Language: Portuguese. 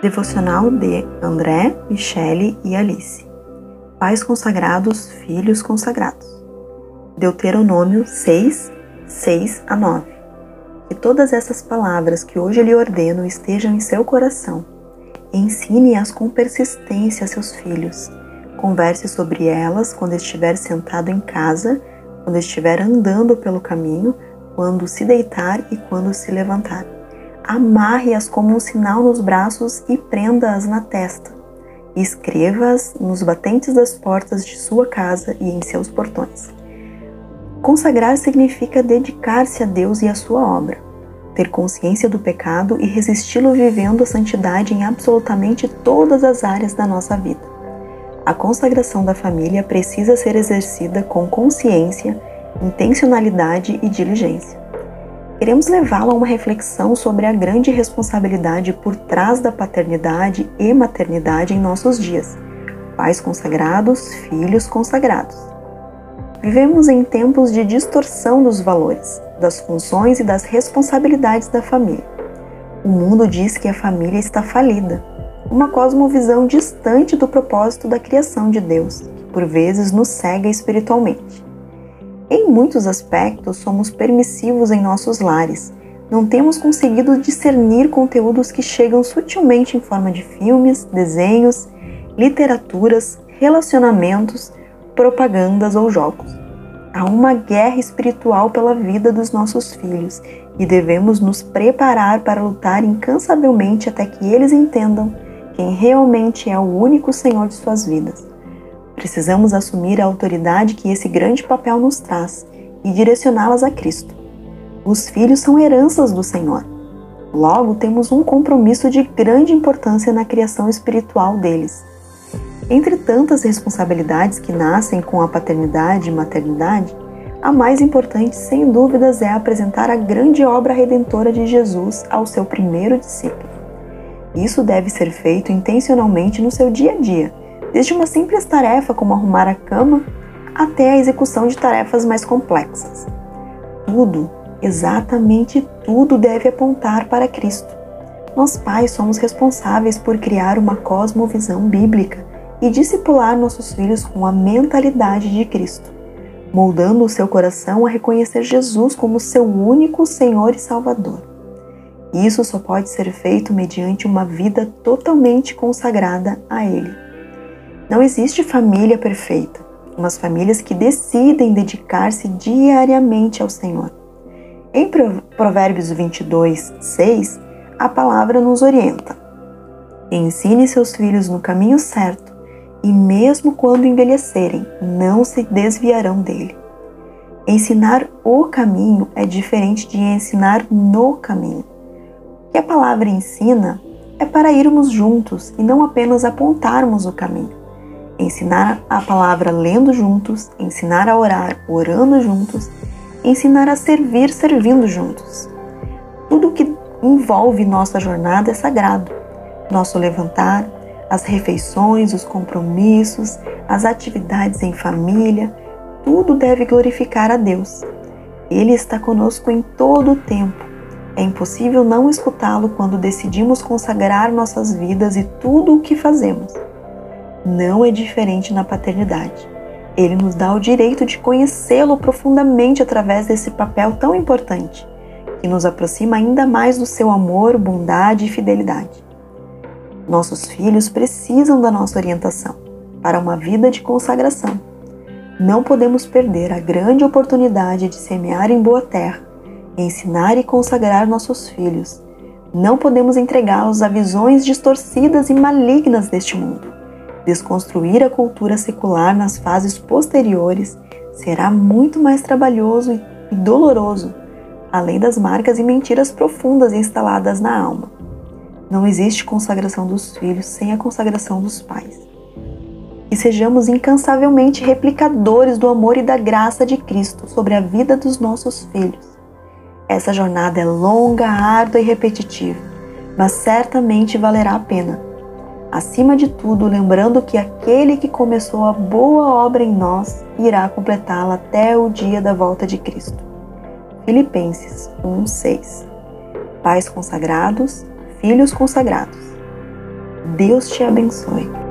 Devocional de André, Michele e Alice. Pais consagrados, filhos consagrados. Deuteronômio 6, 6 a 9. Que todas essas palavras que hoje lhe ordeno estejam em seu coração. Ensine-as com persistência a seus filhos. Converse sobre elas quando estiver sentado em casa, quando estiver andando pelo caminho, quando se deitar e quando se levantar amarre-as como um sinal nos braços e prenda-as na testa. Escreva-as nos batentes das portas de sua casa e em seus portões. Consagrar significa dedicar-se a Deus e à sua obra, ter consciência do pecado e resisti-lo vivendo a santidade em absolutamente todas as áreas da nossa vida. A consagração da família precisa ser exercida com consciência, intencionalidade e diligência queremos levá-lo a uma reflexão sobre a grande responsabilidade por trás da paternidade e maternidade em nossos dias. Pais consagrados, filhos consagrados. Vivemos em tempos de distorção dos valores, das funções e das responsabilidades da família. O mundo diz que a família está falida, uma cosmovisão distante do propósito da criação de Deus, que por vezes nos cega espiritualmente. Em muitos aspectos, somos permissivos em nossos lares. Não temos conseguido discernir conteúdos que chegam sutilmente em forma de filmes, desenhos, literaturas, relacionamentos, propagandas ou jogos. Há uma guerra espiritual pela vida dos nossos filhos e devemos nos preparar para lutar incansavelmente até que eles entendam quem realmente é o único Senhor de suas vidas. Precisamos assumir a autoridade que esse grande papel nos traz e direcioná-las a Cristo. Os filhos são heranças do Senhor. Logo, temos um compromisso de grande importância na criação espiritual deles. Entre tantas responsabilidades que nascem com a paternidade e maternidade, a mais importante, sem dúvidas, é apresentar a grande obra redentora de Jesus ao seu primeiro discípulo. Isso deve ser feito intencionalmente no seu dia a dia desde uma simples tarefa como arrumar a cama até a execução de tarefas mais complexas. Tudo, exatamente tudo, deve apontar para Cristo. Nós pais somos responsáveis por criar uma cosmovisão bíblica e discipular nossos filhos com a mentalidade de Cristo, moldando o seu coração a reconhecer Jesus como seu único Senhor e Salvador. Isso só pode ser feito mediante uma vida totalmente consagrada a Ele. Não existe família perfeita, mas famílias que decidem dedicar-se diariamente ao Senhor. Em Provérbios 22, 6, a palavra nos orienta. Ensine seus filhos no caminho certo, e mesmo quando envelhecerem, não se desviarão dele. Ensinar o caminho é diferente de ensinar no caminho. O que a palavra ensina é para irmos juntos e não apenas apontarmos o caminho ensinar a palavra lendo juntos, ensinar a orar orando juntos, ensinar a servir servindo juntos. Tudo que envolve nossa jornada é sagrado. Nosso levantar, as refeições, os compromissos, as atividades em família, tudo deve glorificar a Deus. Ele está conosco em todo o tempo. É impossível não escutá-lo quando decidimos consagrar nossas vidas e tudo o que fazemos não é diferente na paternidade. Ele nos dá o direito de conhecê-lo profundamente através desse papel tão importante, que nos aproxima ainda mais do seu amor, bondade e fidelidade. Nossos filhos precisam da nossa orientação para uma vida de consagração. Não podemos perder a grande oportunidade de semear em boa terra, ensinar e consagrar nossos filhos. Não podemos entregá-los a visões distorcidas e malignas deste mundo Desconstruir a cultura secular nas fases posteriores será muito mais trabalhoso e doloroso, além das marcas e mentiras profundas instaladas na alma. Não existe consagração dos filhos sem a consagração dos pais. E sejamos incansavelmente replicadores do amor e da graça de Cristo sobre a vida dos nossos filhos. Essa jornada é longa, árdua e repetitiva, mas certamente valerá a pena Acima de tudo, lembrando que aquele que começou a boa obra em nós irá completá-la até o dia da volta de Cristo. Filipenses 1:6. Pais consagrados, filhos consagrados. Deus te abençoe.